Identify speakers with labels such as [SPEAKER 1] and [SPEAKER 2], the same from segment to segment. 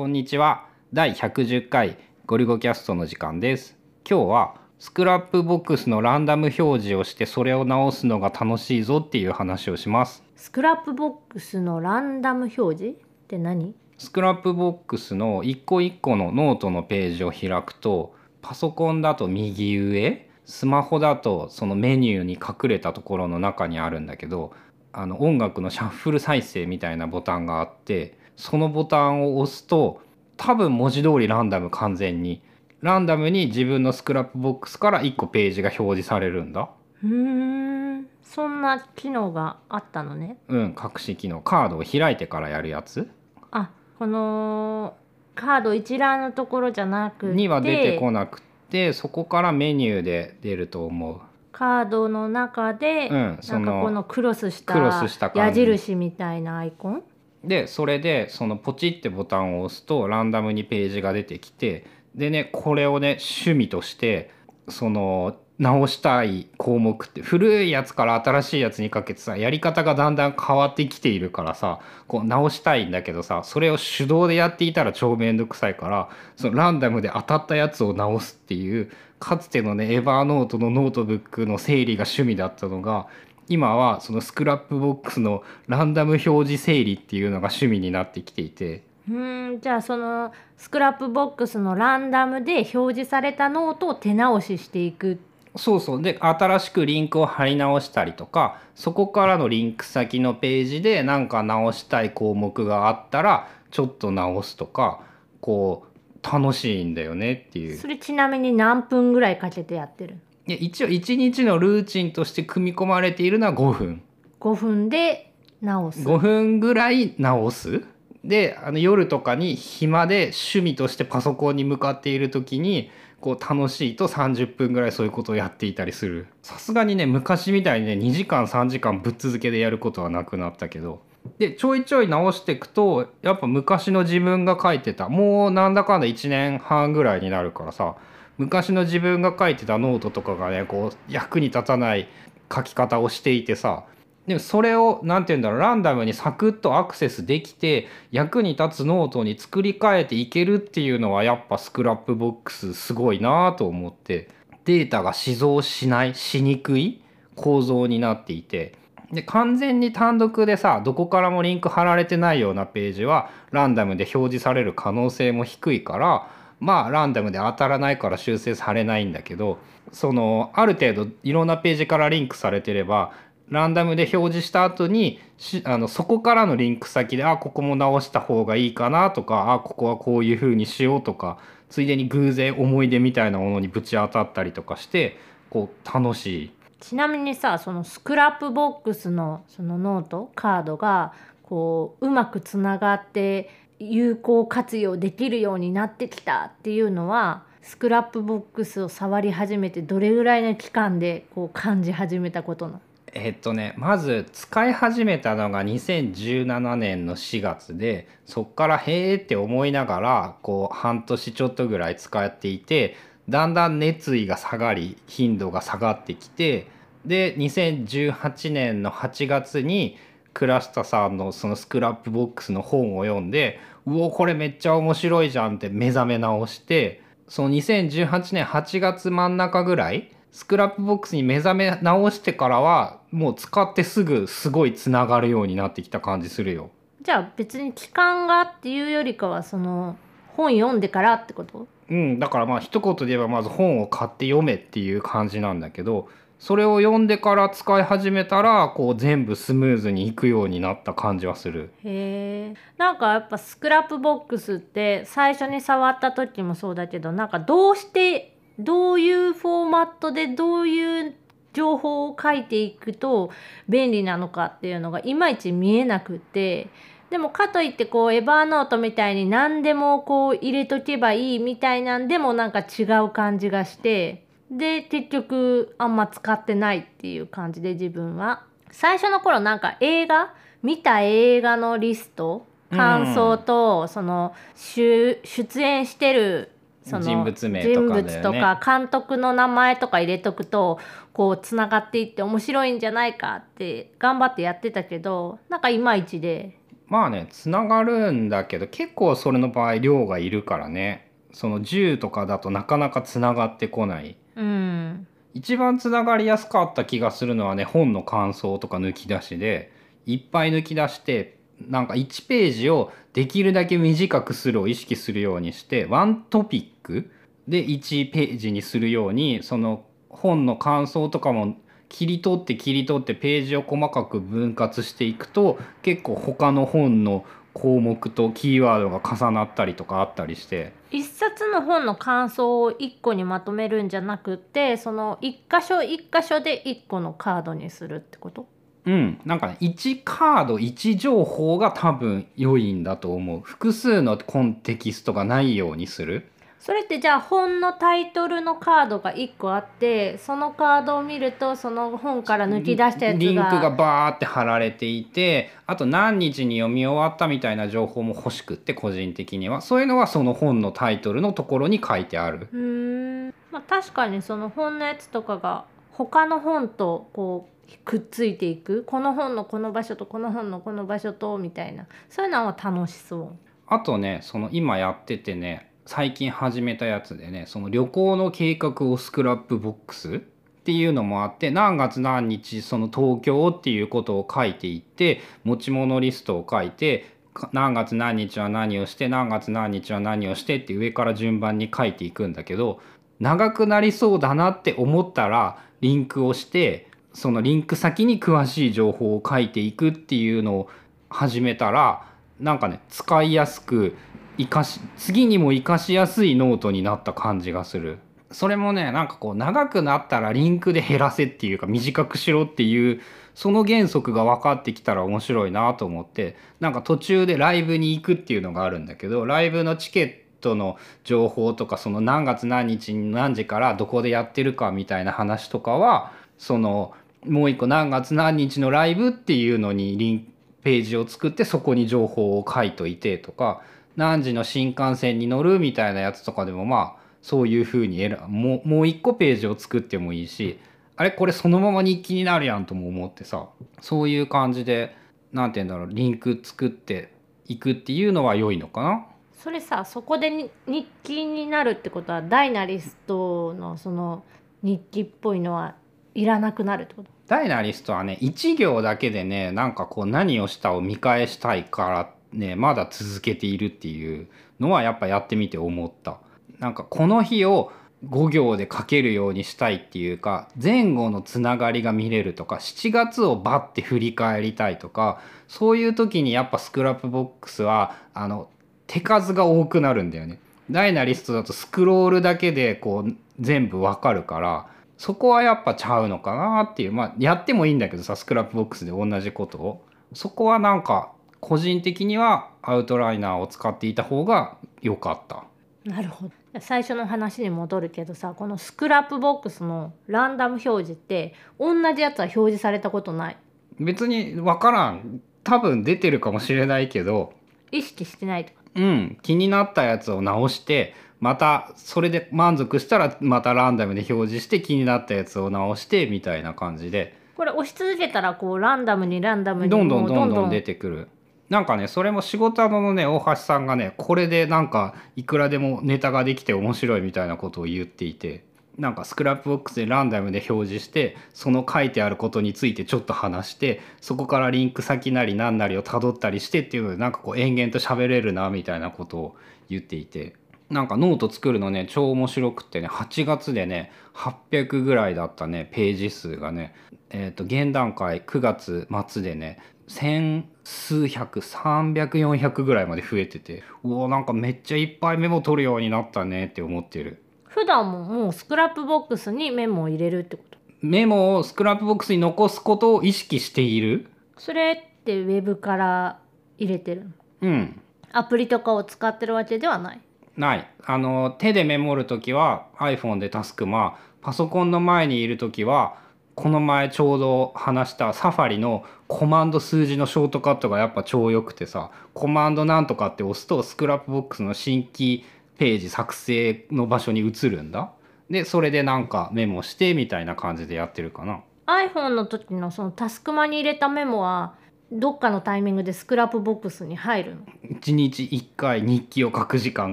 [SPEAKER 1] こんにちは。第110回ゴリゴキャストの時間です。今日は Scrapbox のランダム表示をしてそれを直すのが楽しいぞっていう話をします。
[SPEAKER 2] Scrapbox のランダム表示って何？
[SPEAKER 1] Scrapbox の一個一個のノートのページを開くとパソコンだと右上スマホだとそのメニューに隠れたところの中にあるんだけどあの音楽のシャッフル再生みたいなボタンがあってそのボタンを押すと多分文字通りランダム完全に。ランダムに自分の Scrapbox から1個ページが表示されるんだ。
[SPEAKER 2] うーん。そんな機能があったのね。
[SPEAKER 1] うん隠し機能。カードを開いてからやるやつ。
[SPEAKER 2] あこのカード一覧のところじゃなくて
[SPEAKER 1] には出てこなくてそこからメニューで出ると思う。
[SPEAKER 2] カードの中で、
[SPEAKER 1] うん
[SPEAKER 2] なんかこのクロスした矢印みたいなアイコン？
[SPEAKER 1] でそれでそのポチってボタンを押すとランダムにページが出てきてでねこれをね趣味としてその直したい項目って古いやつから新しいやつにかけてさやり方がだんだん変わってきているからさこう直したいんだけどさそれを手動でやっていたら超めんどくさいからそのランダムで当たったやつを直すっていうかつてのね Evernote のノートブックの整理が趣味だったのが今はその Scrapbox のランダム表示整理っていうのが趣味になってきていて。
[SPEAKER 2] うーんじゃあその Scrapbox のランダムで表示されたノートを手直ししていく。
[SPEAKER 1] そうそう。で新しくリンクを貼り直したりとかそこからのリンク先のページで何か直したい項目があったらちょっと直すとかこう楽しいんだよねっていう。
[SPEAKER 2] それちなみに何分ぐらいかけてやってる
[SPEAKER 1] いや一応1日のルーチンとして組み込まれているのは5分。
[SPEAKER 2] 5分で直す。
[SPEAKER 1] 5分ぐらい直す。であの夜とかに暇で趣味としてパソコンに向かっている時にこう楽しいと30分ぐらいそういうことをやっていたりする。さすがにね昔みたいにね2時間3時間ぶっ続けでやることはなくなったけど。でちょいちょい直していくとやっぱ昔の自分が書いてたもうなんだかんだ1年半ぐらいになるからさ昔の自分が書いてたノートとかがねこう役に立たない書き方をしていてさ。でもそれを何て言うんだろうランダムにサクッとアクセスできて役に立つノートに作り変えていけるっていうのはやっぱ Scrapbox すごいなと思って。データが死蔵しないしにくい構造になっていて。で完全に単独でさどこからもリンク貼られてないようなページはランダムで表示される可能性も低いからまあランダムで当たらないから修正されないんだけどそのある程度いろんなページからリンクされてればランダムで表示した後にあのそこからのリンク先であここも直した方がいいかなとかあここはこういう風にしようとかついでに偶然思い出みたいなものにぶち当たったりとかしてこう楽しい。
[SPEAKER 2] ちなみにさその Scrapbox のそのノートカードがこううまくつながって有効活用できるようになってきたっていうのはスクラップボックスを触り始めてどれぐらいの期間でこう感じ始めたことなの？
[SPEAKER 1] えっとねまず使い始めたのが2017年の4月でそっからへーって思いながらこう半年ちょっとぐらい使っていてだんだん熱意が下がり頻度が下がってきてで2018年の8月に倉下さんのその Scrapbox の本を読んでうおこれめっちゃ面白いじゃんって目覚め直してその2018年8月真ん中ぐらい Scrapbox に目覚め直してからはもう使ってすぐすごいつながるようになってきた感じするよ。
[SPEAKER 2] じゃあ別に期間がっていうよりかはその本読んでからってこと？
[SPEAKER 1] うん、だからまあ一言で言えばまず本を買って読めっていう感じなんだけどそれを読んでから使い始めたらこう全部スムーズにいくようになった感じはする。
[SPEAKER 2] へえ。なんかやっぱ Scrapbox って最初に触った時もそうだけどなんかどうしてどういうフォーマットでどういう情報を書いていくと便利なのかっていうのがいまいち見えなくて。でもかといってこう Evernote みたいに何でもこう入れとけばいいみたいなんでもなんか違う感じがして。で結局あんま使ってないっていう感じで自分は。最初の頃なんか映画見た映画のリスト感想と、その出出演してるその
[SPEAKER 1] 人物名とかだよね。
[SPEAKER 2] 人物とか監督の名前とか入れとくとこうつながっていって面白いんじゃないかって頑張ってやってたけどなんかいまいちで。
[SPEAKER 1] まあねつながるんだけど結構それの場合量がいるからね。その10とかだとなかなかつながってこない
[SPEAKER 2] うん。
[SPEAKER 1] 一番つながりやすかった気がするのはね本の感想とか抜き出しでいっぱい抜き出してなんか1ページをできるだけ短くするを意識するようにしてワントピックで1ページにするようにその本の感想とかも切り取って切り取ってページを細かく分割していくと結構他の本の項目とキーワードが重なったりとかあったりして。
[SPEAKER 2] 一冊の本の感想を一個にまとめるんじゃなくてその一箇所一箇所で一個のカードにするってこと？
[SPEAKER 1] うん、なんかね1カード1情報が多分良いんだと思う。複数のコンテキストがないようにする
[SPEAKER 2] それってじゃあ本のタイトルのカードが1個あってそのカードを見るとその本から抜き出したやつが
[SPEAKER 1] リンクがバーって貼られていてあと何日に読み終わったみたいな情報も欲しくって個人的には。そういうのはその本のタイトルのところに書いてある。
[SPEAKER 2] うーん。まあ確かにその本のやつとかが他の本とこうくっついていく。この本のこの場所とこの本のこの場所とみたいな。そういうのは楽しそう。
[SPEAKER 1] あとねその今やっててね最近始めたやつでねその旅行の計画をスクラップボックスっていうのもあって何月何日その東京っていうことを書いていって持ち物リストを書いて何月何日は何をして何月何日は何をしてって上から順番に書いていくんだけど長くなりそうだなって思ったらリンクをしてそのリンク先に詳しい情報を書いていくっていうのを始めたらなんかね使いやすく生かし次にも生かしやすいノートになった感じがする。それもねなんかこう長くなったらリンクで減らせっていうか短くしろっていうその原則が分かってきたら面白いなと思ってなんか途中でライブに行くっていうのがあるんだけどライブのチケットの情報とかその何月何日に何時からどこでやってるかみたいな話とかはそのもう一個何月何日のライブっていうのにリンページを作ってそこに情報を書いといてとか何時の新幹線に乗るみたいなやつとかでもまあそういう風に選もうもう一個ページを作ってもいいしあれこれそのまま日記になるやんとも思ってさそういう感じで何て言うんだろうリンク作っていくっていうのは良いのかな？
[SPEAKER 2] それさそこでに日記になるってことはダイナリストのその日記っぽいのはいらなくなるってこと？
[SPEAKER 1] ダイナリストはね1行だけでねなんかこう何をしたを見返したいからねまだ続けているっていうのはやっぱやってみて思った。なんかこの日を5行で書けるようにしたいっていうか前後のつながりが見れるとか7月をバッて振り返りたいとかそういう時にやっぱスクラップボックスはあの手数が多くなるんだよね。Dynalist だとスクロールだけでこう全部わかるからそこはやっぱちゃうのかなっていうまあやってもいいんだけどさ Scrapbox で同じことをそこはなんか個人的にはアウトライナーを使っていた方が良かった。
[SPEAKER 2] なるほど。最初の話に戻るけどさこの Scrapbox のランダム表示って同じやつは表示されたことない。
[SPEAKER 1] 別に分からん。多分出てるかもしれないけど。
[SPEAKER 2] 意識してないと。か
[SPEAKER 1] うん。気になったやつを直してまたそれで満足したらまたランダムで表示して気になったやつを直してみたいな感じで。
[SPEAKER 2] これ押し続けたらこうランダムにランダムに
[SPEAKER 1] どんどんどんどん出てくる。なんかねそれも仕事のね大橋さんがねこれでなんかいくらでもネタができて面白いみたいなことを言っていてなんか Scrapbox でランダムで表示してその書いてあることについてちょっと話してそこからリンク先なり何なりをたどったりしてっていうのでなんかこう延々と喋れるなみたいなことを言っていてなんかノート作るのね超面白くってね8月でね800ぐらいだったねページ数がね。えっ、と現段階9月末でね千数百300400ぐらいまで増えててうおなんかめっちゃいっぱいメモ取るようになったねって思ってる。
[SPEAKER 2] 普段ももう Scrapbox にメモを入れるってこと？
[SPEAKER 1] メモを Scrapbox に残すことを意識している。
[SPEAKER 2] それってウェブから入れてるの？
[SPEAKER 1] うん。
[SPEAKER 2] アプリとかを使ってるわけではない？
[SPEAKER 1] ない。あの手でメモる時は iPhone でタスクマパソコンの前にいる時はこの前ちょうど話した Safari のコマンド数字のショートカットがやっぱ超良くてさコマンドなんとかって押すと Scrapbox の新規ページ作成の場所に移るんだ。でそれでなんかメモしてみたいな感じでやってるかな。
[SPEAKER 2] iPhone の時のそのタスクマに入れたメモはどっかのタイミングで Scrapbox に入るの
[SPEAKER 1] ？1日1回日記を書く時間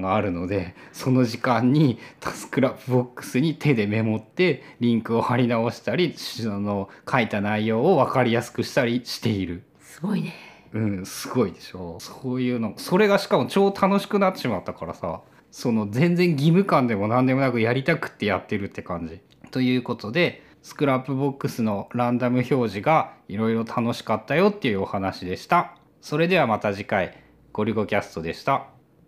[SPEAKER 1] があるのでその時間に Scrapbox に手でメモってリンクを貼り直したりその書いた内容を分かりやすくしたりしている。
[SPEAKER 2] すごいね。
[SPEAKER 1] うん、すごいでしょ。そういうの。それがしかも超楽しくなってしまったからさ。その全然義務感でも何でもなくやりたくってやってるって感じ。ということで Scrapbox のランダム表示がいろいろ楽しかったよっていうお話でした。それではまた次回ごりゅごキャストでした。